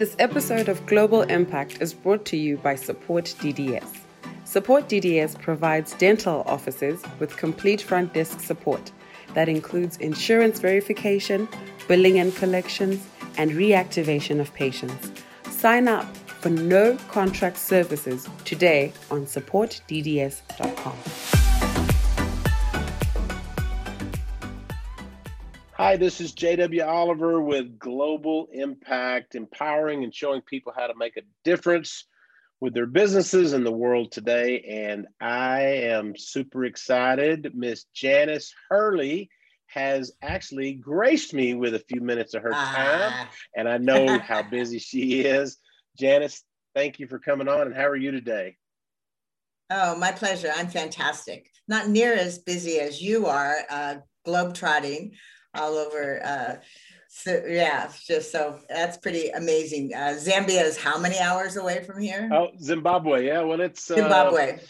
This episode of Global Impact is brought to you by Support DDS. Support DDS provides dental offices with complete front desk support that includes insurance verification, billing and collections, and reactivation of patients. Sign up for no contract services today on supportdds.com. Hi, this is JW Oliver with Global Impact, empowering and showing people how to make a difference with their businesses in the world today. And I am super excited. Miss Janice Hurley has actually graced me with a few minutes of her time. Ah. And I know how busy she is. Janice, thank you for coming on. And how are you today? Oh, my pleasure. I'm fantastic. Not near as busy as you are, uh, globetrotting all over. Uh, so yeah, just so that's pretty amazing. Uh, Zambia is how many hours away from here? Oh, Zimbabwe. Yeah, well, it's uh, Zimbabwe.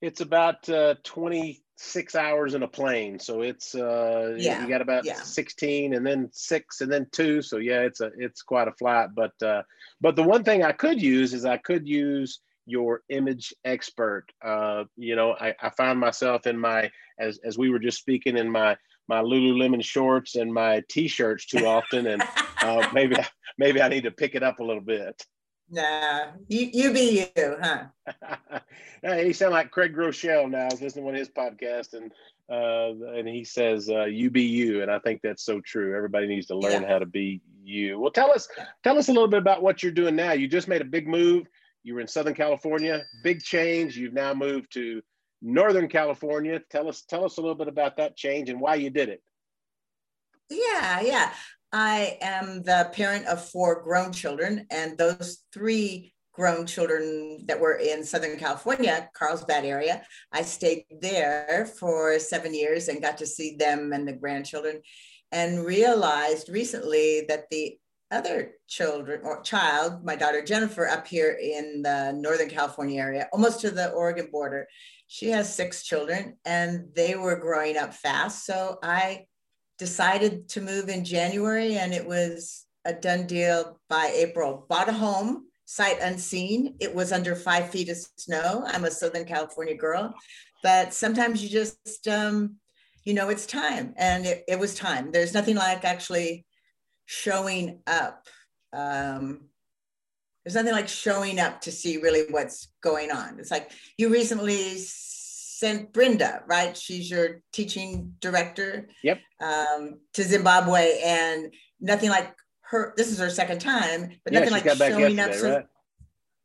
It's about uh, 26 hours in a plane, so it's uh, yeah. you got about yeah. 16, and then six, and then two. So yeah, it's a it's quite a flight. But uh, but the one thing I could use is I could use your image expert. Uh, you know, I, I find myself in my as as we were just speaking in my my Lululemon shorts and my t-shirts too often, and uh, maybe maybe I need to pick it up a little bit. Nah, you, you be you, huh? hey, you sound like Craig Groeschel now. I was listening to one of his podcasts, and uh, and he says uh, "you be you," and I think that's so true. Everybody needs to learn yeah. how to be you. Well, tell us tell us a little bit about what you're doing now. You just made a big move. You were in Southern California, big change. You've now moved to Northern California. Tell us tell us a little bit about that change and why you did it. Yeah, yeah. I am the parent of four grown children, and those three grown children that were in Southern California, Carlsbad area, I stayed there for seven years and got to see them and the grandchildren, and realized recently that the other children or child, my daughter Jennifer, up here in the Northern California area, almost to the Oregon border, she has six children and they were growing up fast. So I decided to move in January and it was a done deal by April. Bought a home, sight unseen. It was under five feet of snow. I'm a Southern California girl, but sometimes you just, um, you know, it's time. And it, it was time. There's nothing like actually showing up. Um, there's nothing like showing up to see really what's going on. It's like you recently sent Brenda, right? She's your teaching director. Yep. Um, to Zimbabwe, and nothing like her. This is her second time, but yeah, nothing like showing up. So, right?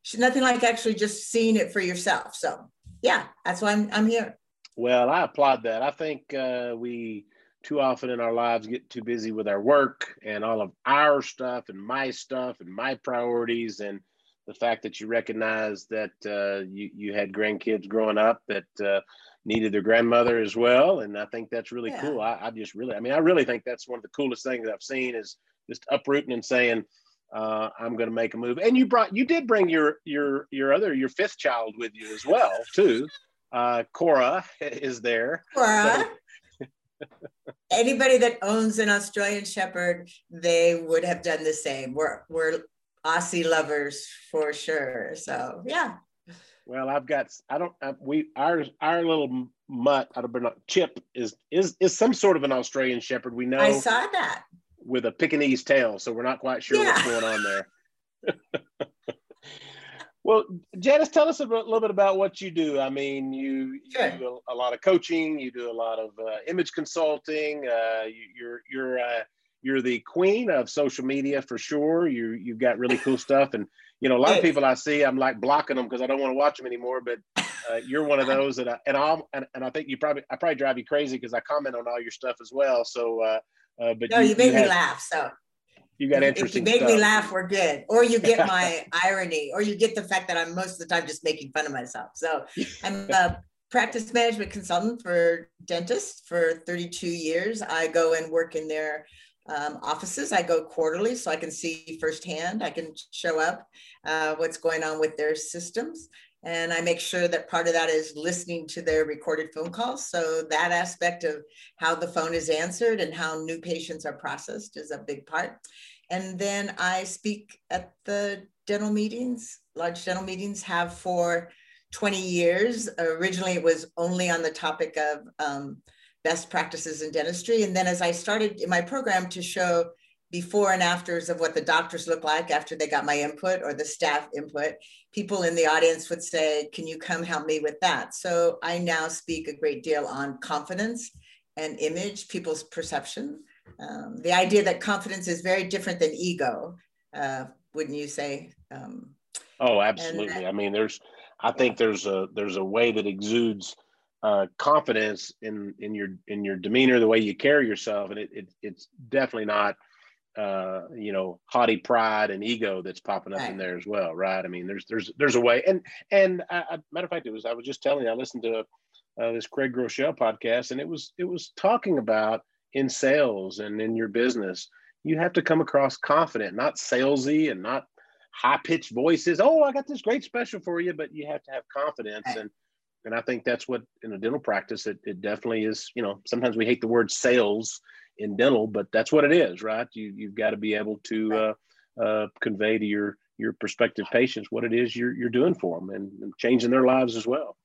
She's nothing like actually just seeing it for yourself. So yeah, that's why I'm I'm here. Well, I applaud that. I think uh, we too often in our lives get too busy with our work and all of our stuff and my stuff and my priorities and the fact that you recognize that uh, you, you had grandkids growing up that uh, needed their grandmother as well. And i think that's really yeah. cool. I, I, just really i mean i really think that's one of the coolest things i've seen is just uprooting and saying uh, i'm going to make a move. And you brought you did bring your your your other your fifth child with you as well too. Uh, cora is there. Cora Anybody that owns an Australian Shepherd, they would have done the same. We're we're Aussie lovers for sure. So yeah. Well, I've got I don't I, we our our little mutt out of Bernard, Chip is is is some sort of an Australian Shepherd. We know I saw that with a Pekingese tail, so we're not quite sure yeah. what's going on there. Well, Janice, tell us a little bit about what you do. I mean, you, you do a, a, lot of coaching, you do a lot of uh, image consulting. Uh, you, you're you're uh, you're the queen of social media for sure. You you've got really cool stuff, and you know a lot of people I see, I'm like blocking them because I don't want to watch them anymore. But uh, you're one of those that I, and I and, and I think you probably I probably drive you crazy because I comment on all your stuff as well. So, uh, uh, but no, you, you made you me laugh. So you got interesting. If you make stuff. me laugh, we're good. Or you get my irony, or you get the fact that I'm most of the time just making fun of myself. So I'm a practice management consultant for dentists for 32 years. I go and work in their um, offices. I go quarterly so I can see firsthand. I can show up uh, what's going on with their systems. And I make sure that part of that is listening to their recorded phone calls. So that aspect of how the phone is answered and how new patients are processed is a big part. And then I speak at the dental meetings, large dental meetings, have for 20 years. Originally, it was only on the topic of um, best practices in dentistry. And then as I started in my program to show before and afters of what the doctors look like after they got my input or the staff input, people in the audience would say, Can you come help me with that? So I now speak a great deal on confidence and image, people's perception. Um, the idea that confidence is very different than ego, uh, wouldn't you say? Um, oh, absolutely. I mean, there's, I think there's a there's a way that exudes uh, confidence in in your in your demeanor, the way you carry yourself, and it, it it's definitely not uh, you know haughty pride and ego that's popping up right. in there as well, right? I mean, there's there's there's a way, and and I, matter of fact, it was I was just telling you, I listened to uh, this Craig Groeschel podcast, and it was it was talking about in sales and in your business, you have to come across confident, not salesy, and not high pitched voices. Oh, I got this great special for you, but you have to have confidence right. and and I think that's what in a dental practice it, it definitely is. You know, sometimes we hate the word sales in dental, but that's what it is, right? You you've got to be able to uh, uh, convey to your your prospective patients what it is you're you're doing for them and, and changing their lives as well.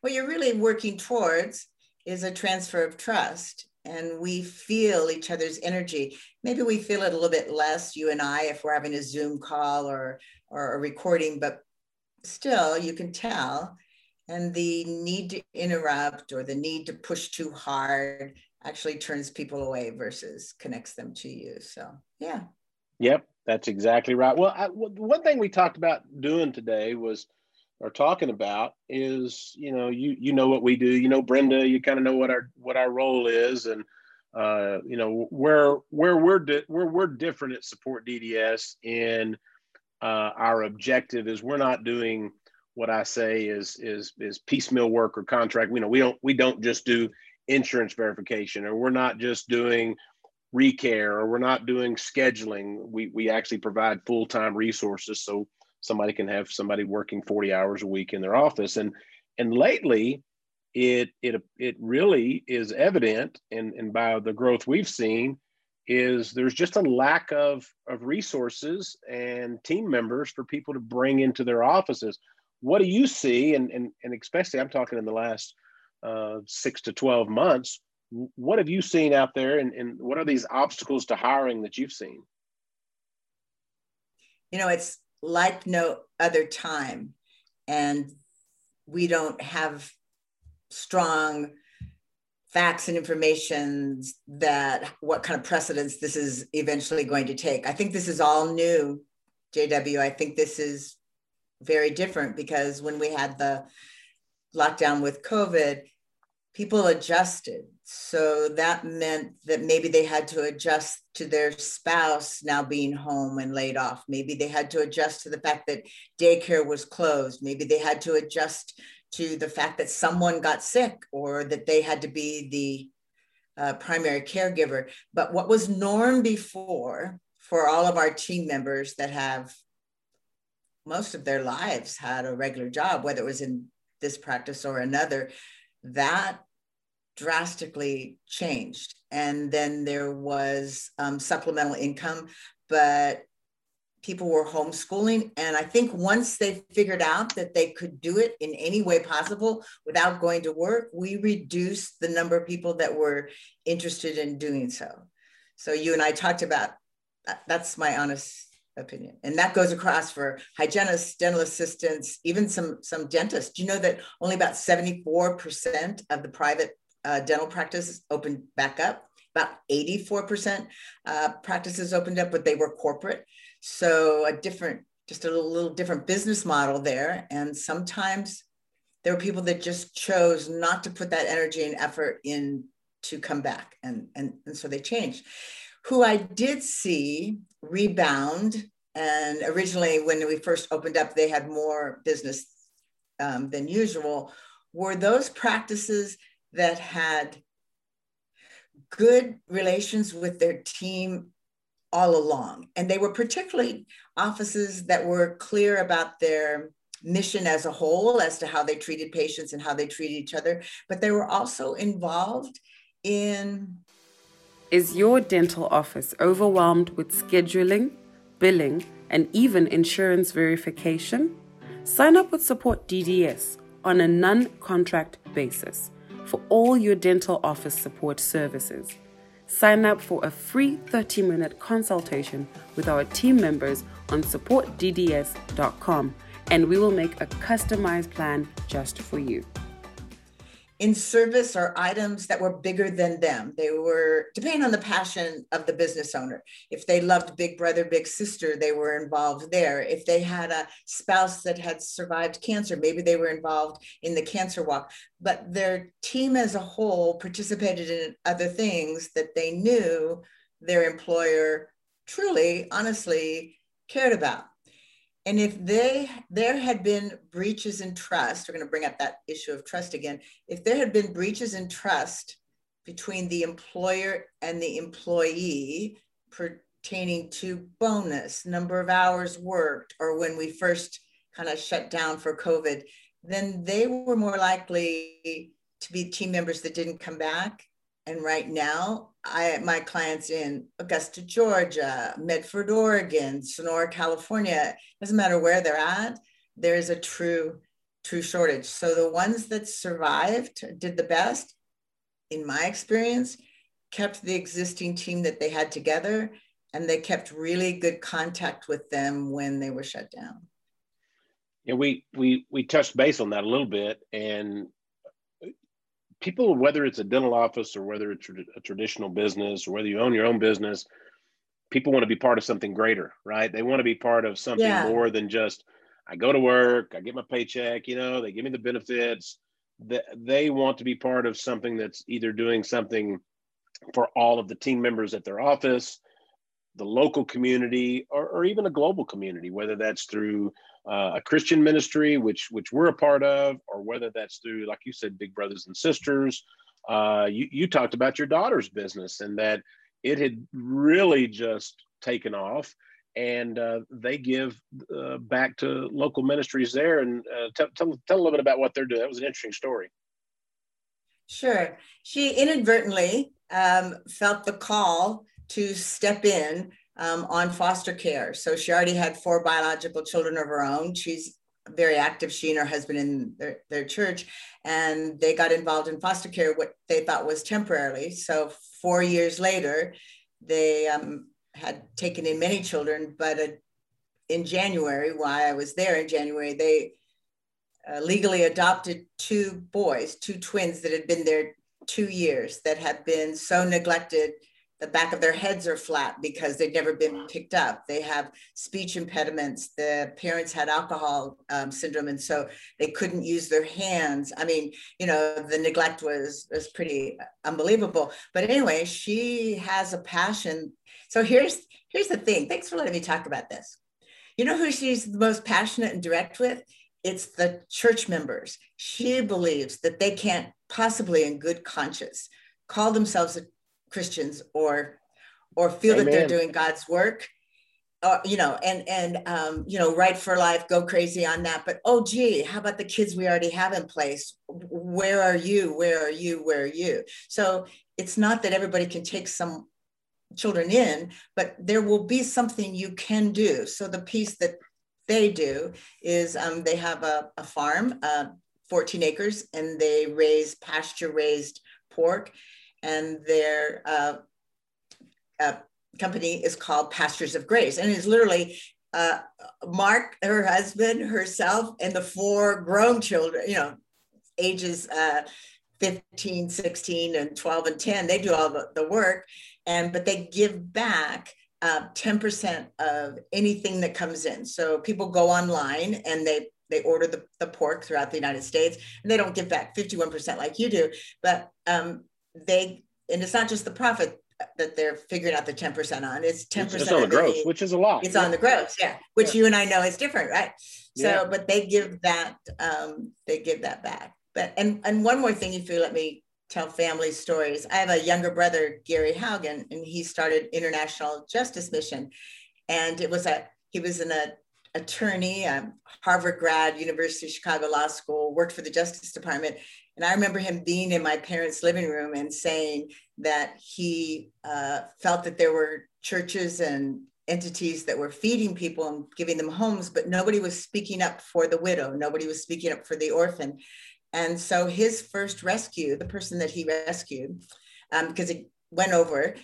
What you're really working towards is a transfer of trust and we feel each other's energy. Maybe we feel it a little bit less, you and I, if we're having a Zoom call or or a recording, but still you can tell. And the need to interrupt or the need to push too hard actually turns people away versus connects them to you. So, yeah. Yep, that's exactly right. Well, I, one thing we talked about doing today was, or talking about is, you know, you you know what we do. You know, Brenda, you kind of know what our what our role is, and uh, you know where where we're di- where we're different at Support DDS in uh, our objective is we're not doing what I say is is is piecemeal work or contract. You know, we don't we don't just do insurance verification, or we're not just doing recare, or we're not doing scheduling. We we actually provide full time resources so somebody can have somebody working 40 hours a week in their office. And and lately, it it it really is evident, and and by the growth we've seen, is there's just a lack of, of resources and team members for people to bring into their offices. What do you see? And, and, and especially, I'm talking in the last uh, six to 12 months, what have you seen out there and, and what are these obstacles to hiring that you've seen? You know, it's like no other time. And we don't have strong facts and information that what kind of precedence this is eventually going to take. I think this is all new, JW. I think this is very different because when we had the lockdown with COVID, people adjusted. So that meant that maybe they had to adjust to their spouse now being home and laid off. Maybe they had to adjust to the fact that daycare was closed. Maybe they had to adjust to the fact that someone got sick or that they had to be the uh, primary caregiver. But what was norm before for all of our team members that have most of their lives had a regular job, whether it was in this practice or another, that drastically changed. And then there was um, supplemental income, but people were homeschooling. And I think once they figured out that they could do it in any way possible without going to work, we reduced the number of people that were interested in doing so. So you and I talked about that's my honest opinion. And that goes across for hygienists, dental assistants, even some, some dentists. Do you know that only about 74% of the private uh, dental practice opened back up? About 84% uh, practices opened up, but they were corporate. So a different, just a little, little different business model there. And sometimes there were people that just chose not to put that energy and effort in to come back. And, and, and so they changed. Who I did see rebound, and originally when we first opened up, they had more business um, than usual, were those practices that had good relations with their team all along. And they were particularly offices that were clear about their mission as a whole, as to how they treated patients and how they treated each other, but they were also involved in Is your dental office overwhelmed with scheduling, billing, and even insurance verification? Sign up with Support DDS on a non contract basis for all your dental office support services. Sign up for a free 30 minute consultation with our team members on supportdds.com and we will make a customized plan just for you in service or items that were bigger than them. They were, depending on the passion of the business owner. If they loved Big Brother, Big Sister, they were involved there. If they had a spouse that had survived cancer, maybe they were involved in the cancer walk. But their team as a whole participated in other things that they knew their employer truly, honestly cared about. And if they there had been breaches in trust, we're going to bring up that issue of trust again. If there had been breaches in trust between the employer and the employee pertaining to bonus, number of hours worked, or when we first kind of shut down for COVID, then they were more likely to be team members that didn't come back and right now, I my clients in Augusta, Georgia, Medford, Oregon, Sonora, California, doesn't matter where they're at, there's a true, true shortage. So the ones that survived did the best, in my experience, kept the existing team that they had together and they kept really good contact with them when they were shut down. Yeah, we we we touched base on that a little bit, and people, whether it's a dental office or whether it's a traditional business or whether you own your own business, people want to be part of something greater, right? They want to be part of something yeah. more than just I go to work, I get my paycheck, you know, they give me the benefits. That they want to be part of something that's either doing something for all of the team members at their office, the local community, or, or even a global community, whether that's through uh, a Christian ministry, which which we're a part of, or whether that's through, like you said, Big Brothers and Sisters. Uh, you you talked about your daughter's business and that it had really just taken off, and uh, they give uh, back to local ministries there. And uh, tell, tell tell a little bit about what they're doing. That was an interesting story. Sure, she inadvertently um, felt the call to step in um, on foster care. So she already had four biological children of her own. She's very active, she and her husband in their, their church, and they got involved in foster care, what they thought was temporarily. So four years later, they um, had taken in many children, but uh, in January, while I was there in January, they uh, legally adopted two boys, two twins that had been there two years that had been so neglected the back of their heads are flat because they've never been picked up. They have speech impediments. The parents had alcohol um, syndrome, and so they couldn't use their hands. I mean, you know, the neglect was was pretty unbelievable. But anyway, she has a passion. So here's here's the thing. Thanks for letting me talk about this. You know who she's the most passionate and direct with? It's the church members. She believes that they can't possibly, in good conscience, call themselves a Christians or or feel Amen. that they're doing God's work. Uh, you know, and and um, you know, right for life, go crazy on that. But oh, gee, how about the kids we already have in place? Where are you? Where are you? Where are you? So it's not that everybody can take some children in, but there will be something you can do. So the piece that they do is um, they have a, a farm, uh, 14 acres, and they raise pasture raised pork and their uh, uh, company is called Pastures of Grace, and it's literally uh, Mark, her husband, herself, and the four grown children. You know, ages uh, 15, 16, and 12 and 10. They do all the, the work, and but they give back. Uh, 10% of anything that comes in. So people go online and they they order the, the pork throughout the United States and they don't give back 51% like you do, but um, they and it's not just the profit that they're figuring out the 10% on it's 10% it's on the gross which is a lot it's yeah. on the gross yeah which yeah. you and i know is different right so yeah. but they give that um they give that back but and and one more thing if you let me tell family stories i have a younger brother gary haugen and he started international justice mission and it was a he was an a attorney, um, Harvard grad, University of Chicago Law School, worked for the Justice Department. And I remember him being in my parents' living room and saying that he uh, felt that there were churches and entities that were feeding people and giving them homes, but nobody was speaking up for the widow. Nobody was speaking up for the orphan. And so his first rescue, the person that he rescued, um, because it went over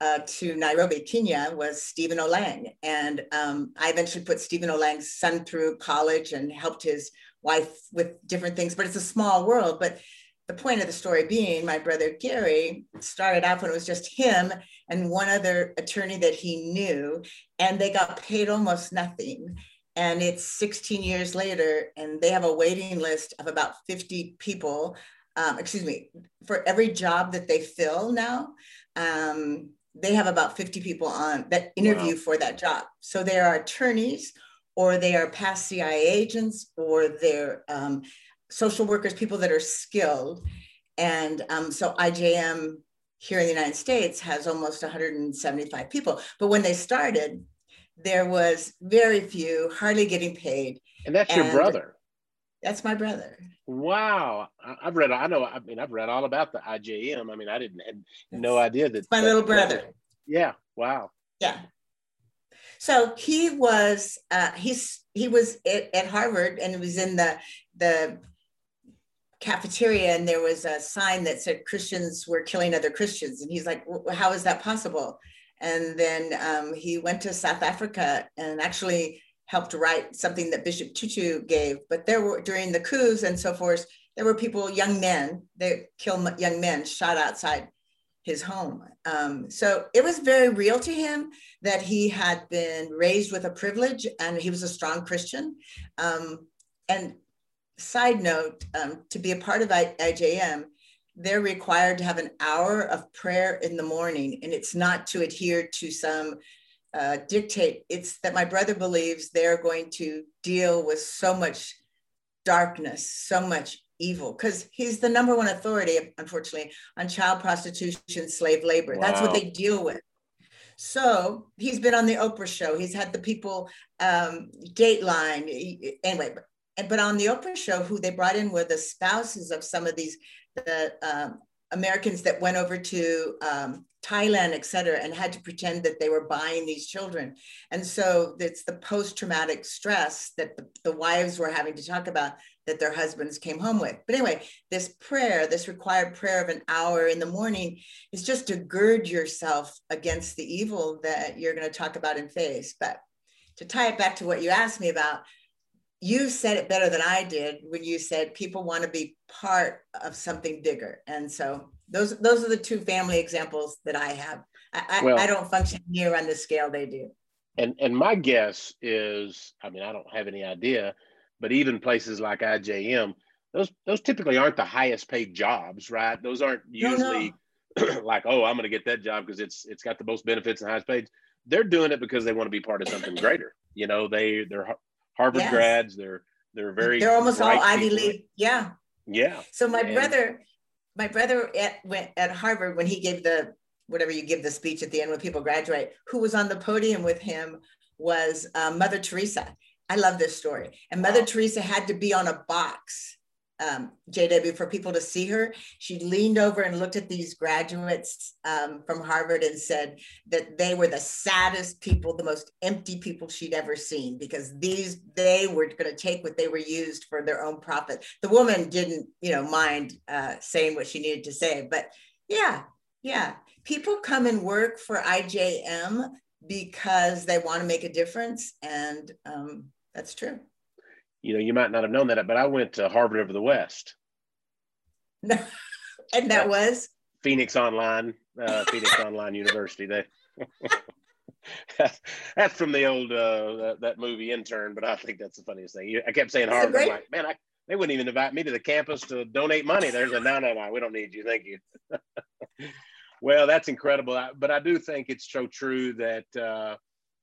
uh, to Nairobi, Kenya, was Stephen Olang. And um, I eventually put Stephen Olang's son through college and helped his wife with different things. But it's a small world. But the point of the story being, my brother Gary started off when it was just him and one other attorney that he knew, and they got paid almost nothing. And it's 16 years later, and they have a waiting list of about 50 people. Um, excuse me, for every job that they fill now, um, they have about 50 people on that interview wow. for that job. So there are attorneys, or they are past CIA agents, or they're um, social workers, people that are skilled. And um, so IJM here in the United States has almost 175 people. But when they started, there was very few, hardly getting paid. And that's and your brother. That's my brother. Wow, I've read. I know. I mean, I've read all about the IJM. I mean, I didn't had no idea that my that, little brother. That, yeah. Wow. Yeah. So he was. Uh, he's he was at, at Harvard and was in the the cafeteria and there was a sign that said Christians were killing other Christians. And he's like, how is that possible? And then um, he went to South Africa and actually helped write something that Bishop Tutu gave. But there were during the coups and so forth, there were people, young men, they kill young men shot outside his home. Um, so it was very real to him that he had been raised with a privilege and he was a strong Christian. Um, and side note, um, to be a part of I- IJM, they're required to have an hour of prayer in the morning, and it's not to adhere to some uh, dictate. It's that my brother believes they're going to deal with so much darkness, so much evil, because he's the number one authority, unfortunately, on child prostitution, slave labor. Wow. That's what they deal with. So he's been on the Oprah show. He's had the people um, Dateline. Anyway, but on the Oprah show, who they brought in were the spouses of some of these the um, Americans that went over to um, Thailand, et cetera, and had to pretend that they were buying these children. And so it's the post-traumatic stress that the, the wives were having to talk about that their husbands came home with. But anyway, this prayer, this required prayer of an hour in the morning is just to gird yourself against the evil that you're going to talk about and face. But to tie it back to what you asked me about, you said it better than I did when you said people want to be part of something bigger. And so those those are the two family examples that I have. I, well, I don't function near on the scale they do. And and my guess is, I mean, I don't have any idea, but even places like IJM, those those typically aren't the highest paid jobs, right? Those aren't usually no, no. like, oh, I'm going to get that job because it's it's got the most benefits and highest paid. They're doing it because they want to be part of something greater. You know, they they're Harvard yes. grads. They're they're very they're almost all Ivy League. Yeah. Yeah. So my and, brother, my brother at went at Harvard when he gave the whatever you give the speech at the end when people graduate, who was on the podium with him was uh, Mother Teresa. I love this story. And Mother wow. Teresa had to be on a box um, JW for people to see her. She leaned over and looked at these graduates um, from Harvard and said that they were the saddest people, the most empty people she'd ever seen because these they were going to take what they were used for their own profit. The woman didn't, you know, mind uh, saying what she needed to say, but yeah, yeah, people come and work for IJM because they want to make a difference, and um, that's true you know, you might not have known that, but I went to Harvard over the West. and that was Phoenix Online, uh, Phoenix Online University. They that's from the old uh, that, that, movie Intern, but I think that's the funniest thing. I kept saying Harvard. I'm like, man, I, they wouldn't even invite me to the campus to donate money. There's a no, no, no, we don't need you. Thank you. well, that's incredible. But I do think it's so true that uh,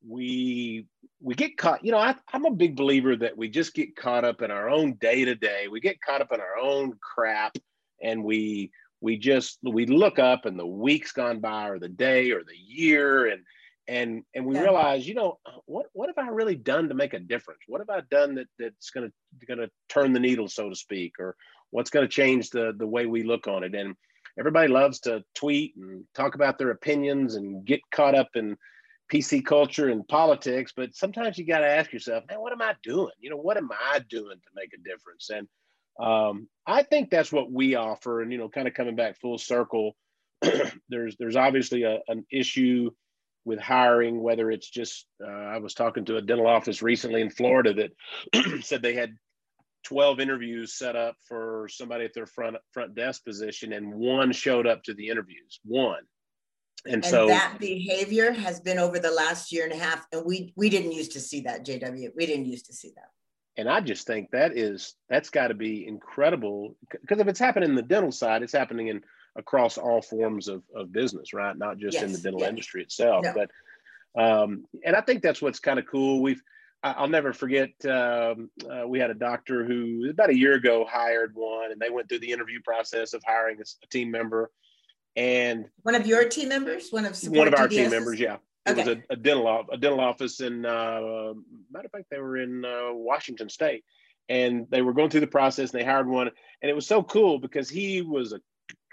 we we get caught you know I, i'm a big believer that we just get caught up in our own day to day we get caught up in our own crap and we we just we look up and the week's gone by or the day or the year and and and we yeah. realize you know what what have i really done to make a difference? What have i done that that's going to going to turn the needle so to speak or what's going to change the the way we look on it? And everybody loves to tweet and talk about their opinions and get caught up in pc culture and politics but sometimes you got to ask yourself man what am i doing? You know what am i doing to make a difference? And um, i think that's what we offer and you know kind of coming back full circle there's there's obviously a, an issue with hiring, whether it's just, uh, I was talking to a dental office recently in Florida that said they had 12 interviews set up for somebody at their front front desk position and one showed up to the interviews one and, and so that behavior has been over the last year and a half and we we didn't used to see that jw we didn't used to see that and i just think that is that's got to be incredible because if it's happening in the dental side it's happening in across all forms of, of business, right? Not just yes, in the dental yes. industry itself, no. but um, and I think that's what's kind of cool. We've I'll never forget. Um, uh, we had a doctor who about a year ago hired one, and they went through the interview process of hiring a, a team member. And one of your team members, one of one of our team members, yeah. It okay. was a, a, dental a dental office in uh, matter of fact they were in uh, Washington State, and they were going through the process. and They hired one, and it was so cool because he was a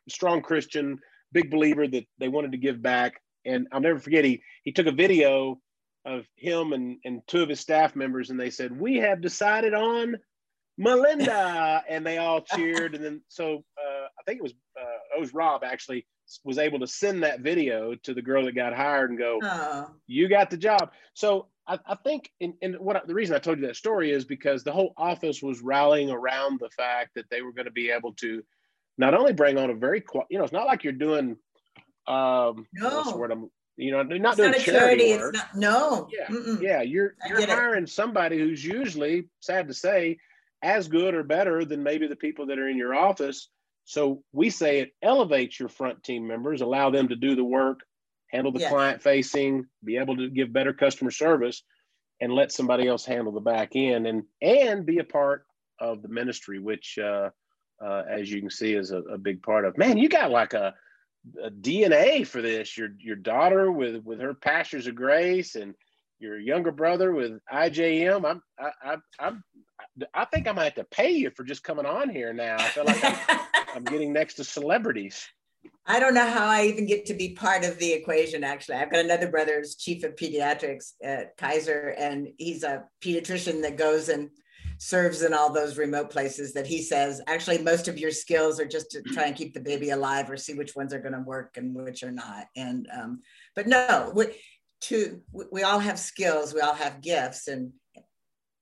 strong Christian, big believer that they wanted to give back. And I'll never forget, he, he took a video of him and, and two of his staff members, and they said, We have decided on Melinda. and they all cheered. And then, so uh, I think it was, uh, it was Rob actually was able to send that video to the girl that got hired and go, oh. You got the job. So I, I think, and, and what I, the reason I told you that story is because the whole office was rallying around the fact that they were going to be able to not only bring on a very, you know, it's not like you're doing, um, no. word I'm, you know, not it's doing not charity, charity work. Not, no. Yeah. Mm-mm. Yeah. You're, you're hiring it. somebody who's usually, sad to say, as good or better than maybe the people that are in your office. So we say it elevates your front team members, allow them to do the work, handle the client facing, be able to give better customer service, and let somebody else handle the back end and and be a part of the ministry, which uh, uh, as you can see, is a, a, big part of. Man, you got like a, a, DNA for this. Your your daughter with with her pastures of grace, and your younger brother with IJM. I'm I, I I'm I think I might have to pay you for just coming on here now. I feel like I'm, I'm getting next to celebrities. I don't know how I even get to be part of the equation. Actually, I've got another brother who's chief of pediatrics at Kaiser, and he's a pediatrician that goes and serves in all those remote places that he says actually most of your skills are just to try and keep the baby alive or see which ones are going to work and which are not and um, but no we, to we all have skills we all have gifts and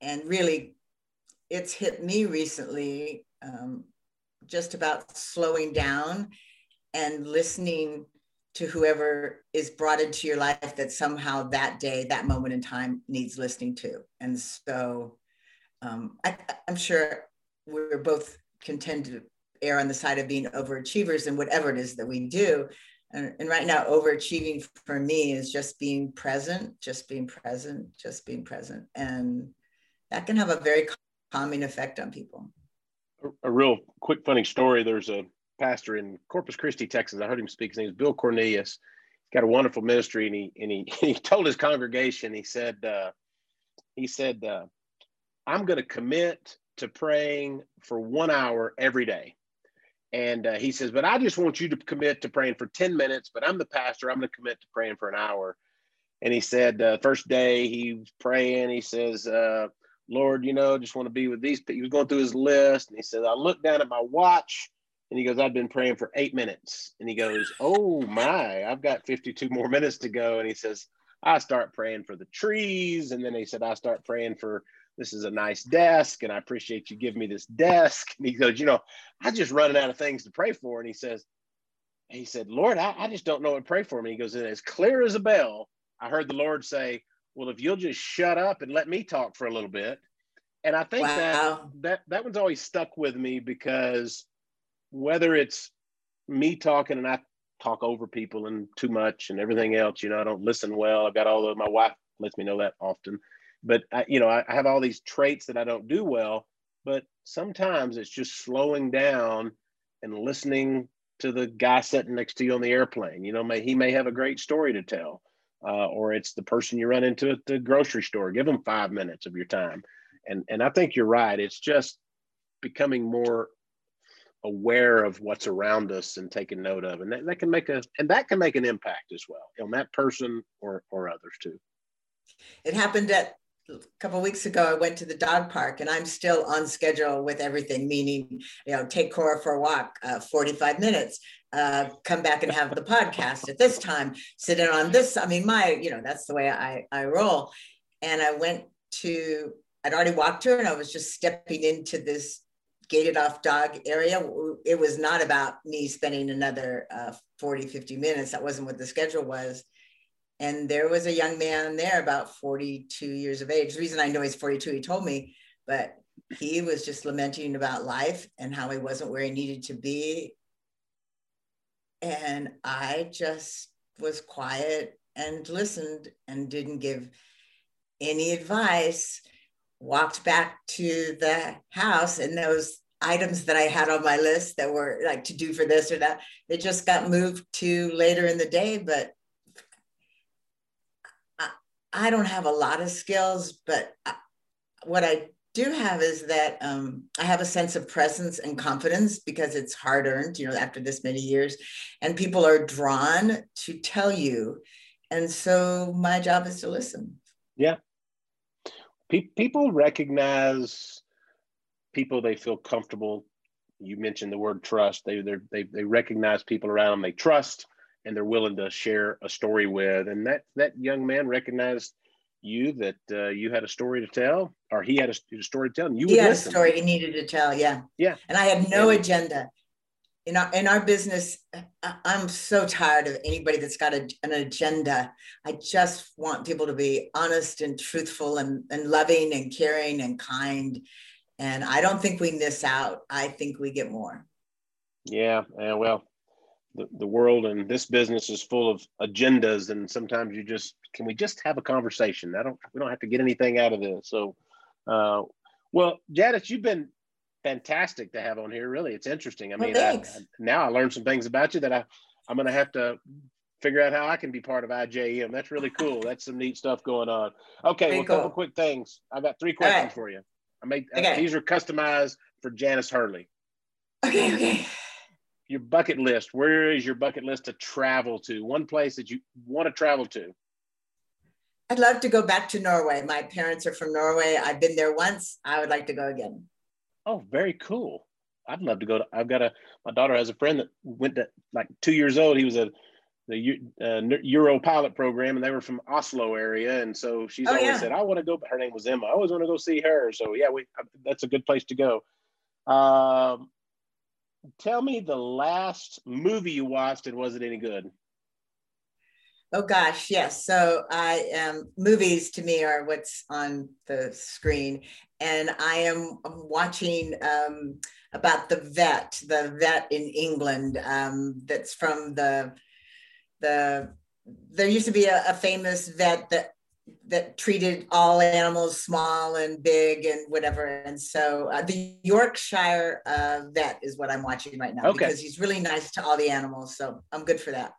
and really it's hit me recently um, just about slowing down and listening to whoever is brought into your life that somehow that day that moment in time needs listening to and so um, I, am sure we're both content to err on the side of being overachievers in whatever it is that we do. And, and right now, overachieving for me is just being present, just being present, just being present. And that can have a very calming effect on people. A, real quick, funny story. There's a pastor in Corpus Christi, Texas. I heard him speak. His name is Bill Cornelius. He's got a wonderful ministry, and he and he, he told his congregation. He said, uh, he said, uh, I'm going to commit to praying for one hour every day. And uh, he says, but I just want you to commit to praying for 10 minutes, but I'm the pastor. I'm going to commit to praying for an hour. And he said, uh, first day he was praying, he says, uh, Lord, you know, just want to be with these people. He was going through his list and he said, I looked down at my watch and he goes, I've been praying for eight minutes. And he goes, Oh my, I've got 52 more minutes to go. And he says, I start praying for the trees. And then he said, I start praying for this is a nice desk and I appreciate you giving me this desk. And he goes, you know, I'm just running out of things to pray for. And he says, he said, Lord, I, I just don't know what to pray for me. He goes, and as clear as a bell, I heard the Lord say, well, if you'll just shut up and let me talk for a little bit. And I think wow. that, that that one's always stuck with me because whether it's me talking and I talk over people and too much and everything else, you know, I don't listen well. I've got all the, my wife lets me know that often but I, you know, I, I have all these traits that I don't do well. But sometimes it's just slowing down and listening to the guy sitting next to you on the airplane. You know, may, he may have a great story to tell. Uh, or it's the person you run into at the grocery store. Give them five minutes of your time. And, and I think you're right. It's just becoming more aware of what's around us and taking note of and that, that can make a and that can make an impact as well on that person or or others too it happened at a couple weeks ago, I went to the dog park and I'm still on schedule with everything, meaning, you know, take Cora for a walk, uh, 45 minutes, uh, come back and have the podcast at this time, sit in on this. I mean, my, you know, that's the way I, I roll. And I went to, I'd already walked her and I was just stepping into this gated off dog area. It was not about me spending another uh, 40, 50 minutes. That wasn't what the schedule was and there was a young man there about 42 years of age. The reason I know he's 42, he told me, but he was just lamenting about life and how he wasn't where he needed to be. And I just was quiet and listened and didn't give any advice. Walked back to the house, and those items that I had on my list that were like to do for this or that, they just got moved to later in the day. But I don't have a lot of skills, but I, what I do have is that um, I have a sense of presence and confidence because it's hard earned, you know, after this many years, and people are drawn to tell you. And so my job is to listen. Yeah. Pe- people recognize people they feel comfortable. You mentioned the word trust. They they they recognize people around them they trust and they're willing to share a story with. And that that young man recognized you that uh, you had a story to tell, or he had a, a story to tell, and you he had listen. a story he needed to tell. Yeah, yeah. And I had no agenda. In our in our business, I'm so tired of anybody that's got a, an agenda. I just want people to be honest and truthful and, and loving and caring and kind. And I don't think we miss out. I think we get more. Yeah, yeah. Well, the, the world and this business is full of agendas and sometimes you just can we just have a conversation? I don't we don't have to get anything out of this. So uh, well janice you've been fantastic to have on here. Really it's interesting. I well, mean I, I, now i learned some things about you that i i'm going to have to figure out how i can be part of ijm that's really cool. That's some neat stuff going on. Okay Very well a cool. couple quick things. I've got three questions right. for you. I made uh, okay. uh, these are customized for janice hurley. Okay okay your bucket list. Where is your bucket list to travel to? One place that you want to travel to. I'd love to go back to Norway. My parents are from Norway. I've been there once. I would like to go again. Oh, very cool. I'd love to go to. I've got a. My daughter has a friend that went to like two years old. He was a the uh, Euro pilot program, and they were from Oslo area, and so she's oh, always yeah. said, "I want to go." Her name was Emma. I always want to go see her. So yeah, we that's a good place to go. Um, tell me the last movie you watched and was it any good? Oh gosh, yes. So I am movies to me are what's on the screen, and I am watching um, about the vet, the vet in England um, that's from the the. There used to be a, a famous vet that that treated all animals small and big and whatever. And so uh, the Yorkshire uh, vet is what I'm watching right now okay. because he's really nice to all the animals. So I'm good for that.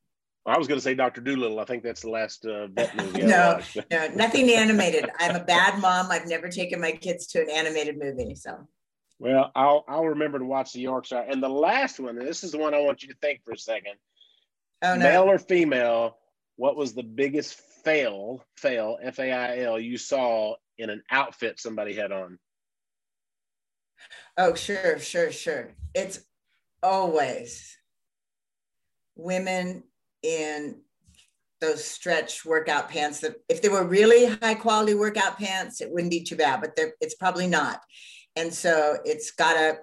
I was going to say Dr. Dolittle. I think that's the last uh, vet movie. no, no, nothing animated. I'm a bad mom. I've never taken my kids to an animated movie. So. Well, I'll I'll remember to watch the Yorkshire. And the last one, and this is the one I want you to think for a second. Oh, no. Male or female? What was the biggest fail, fail, F A I L, you saw in an outfit somebody had on? Oh, sure, sure, sure. It's always women in those stretch workout pants that if they were really high quality workout pants, it wouldn't be too bad, but it's probably not. And so it's got a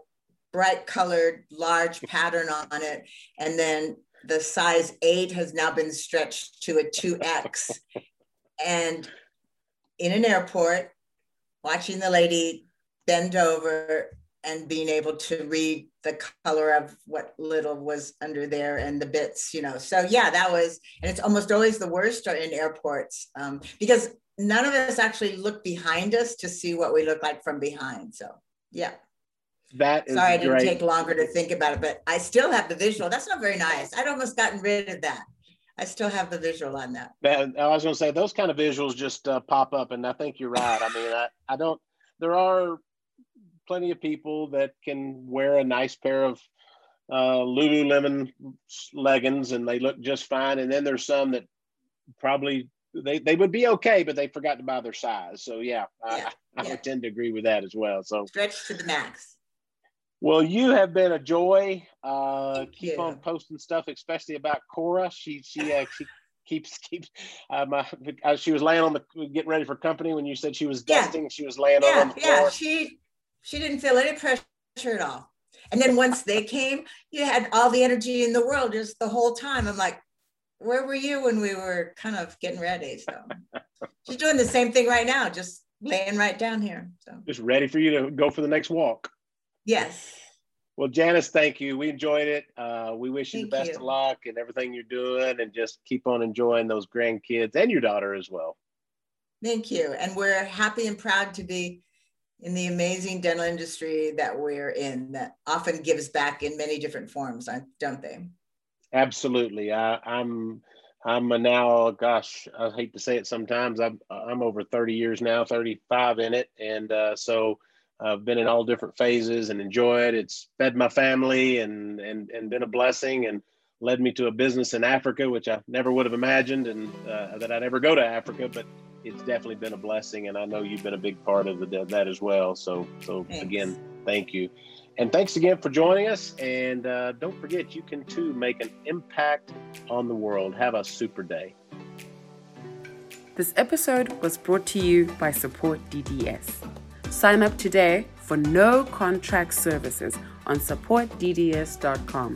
bright colored, large pattern on it. And then the size eight has now been stretched to a 2X. and in an airport, watching the lady bend over and being able to read the color of what little was under there and the bits, you know. So yeah, that was, and it's almost always the worst in airports um, because none of us actually look behind us to see what we look like from behind. So yeah. That is Sorry, I didn't great. take longer to think about it, but I still have the visual. That's not very nice. I'd almost gotten rid of that. I still have the visual on that. that I was going to say those kind of visuals just uh, pop up, and I think you're right. I mean, I, I don't. There are plenty of people that can wear a nice pair of uh, Lululemon leggings and they look just fine, and then there's some that probably they, they would be okay, but they forgot to buy their size. So yeah, yeah I, I yeah. tend to agree with that as well. So stretch to the max. Well, you have been a joy. Uh, keep on posting stuff, especially about Cora. She she uh, she keeps keeps. Um, uh, she was laying on the getting ready for company when you said she was dusting. Yeah. She was laying yeah, on the floor. Yeah, she she didn't feel any pressure at all. And then once they came, you had all the energy in the world just the whole time. I'm like, where were you when we were kind of getting ready? So she's doing the same thing right now, just laying right down here. So just ready for you to go for the next walk. Yes. Well, Janice, thank you. We enjoyed it. Uh, we wish you thank the best you. of luck and everything you're doing, and just keep on enjoying those grandkids and your daughter as well. Thank you. And we're happy and proud to be in the amazing dental industry that we're in that often gives back in many different forms, don't they? Absolutely. I, I'm I'm now, gosh, I hate to say it sometimes. I'm I'm over 30 years now, 35 in it, and uh, so I've been in all different phases and enjoyed. It's fed my family and and and been a blessing and led me to a business in Africa, which I never would have imagined, and uh, that I'd ever go to Africa. But it's definitely been a blessing, and I know you've been a big part of the, that as well. So so thanks. again, thank you. And thanks again for joining us. And uh, don't forget, you can too make an impact on the world. Have a super day. This episode was brought to you by Support DDS. Sign up today for no contract services on supportdds.com.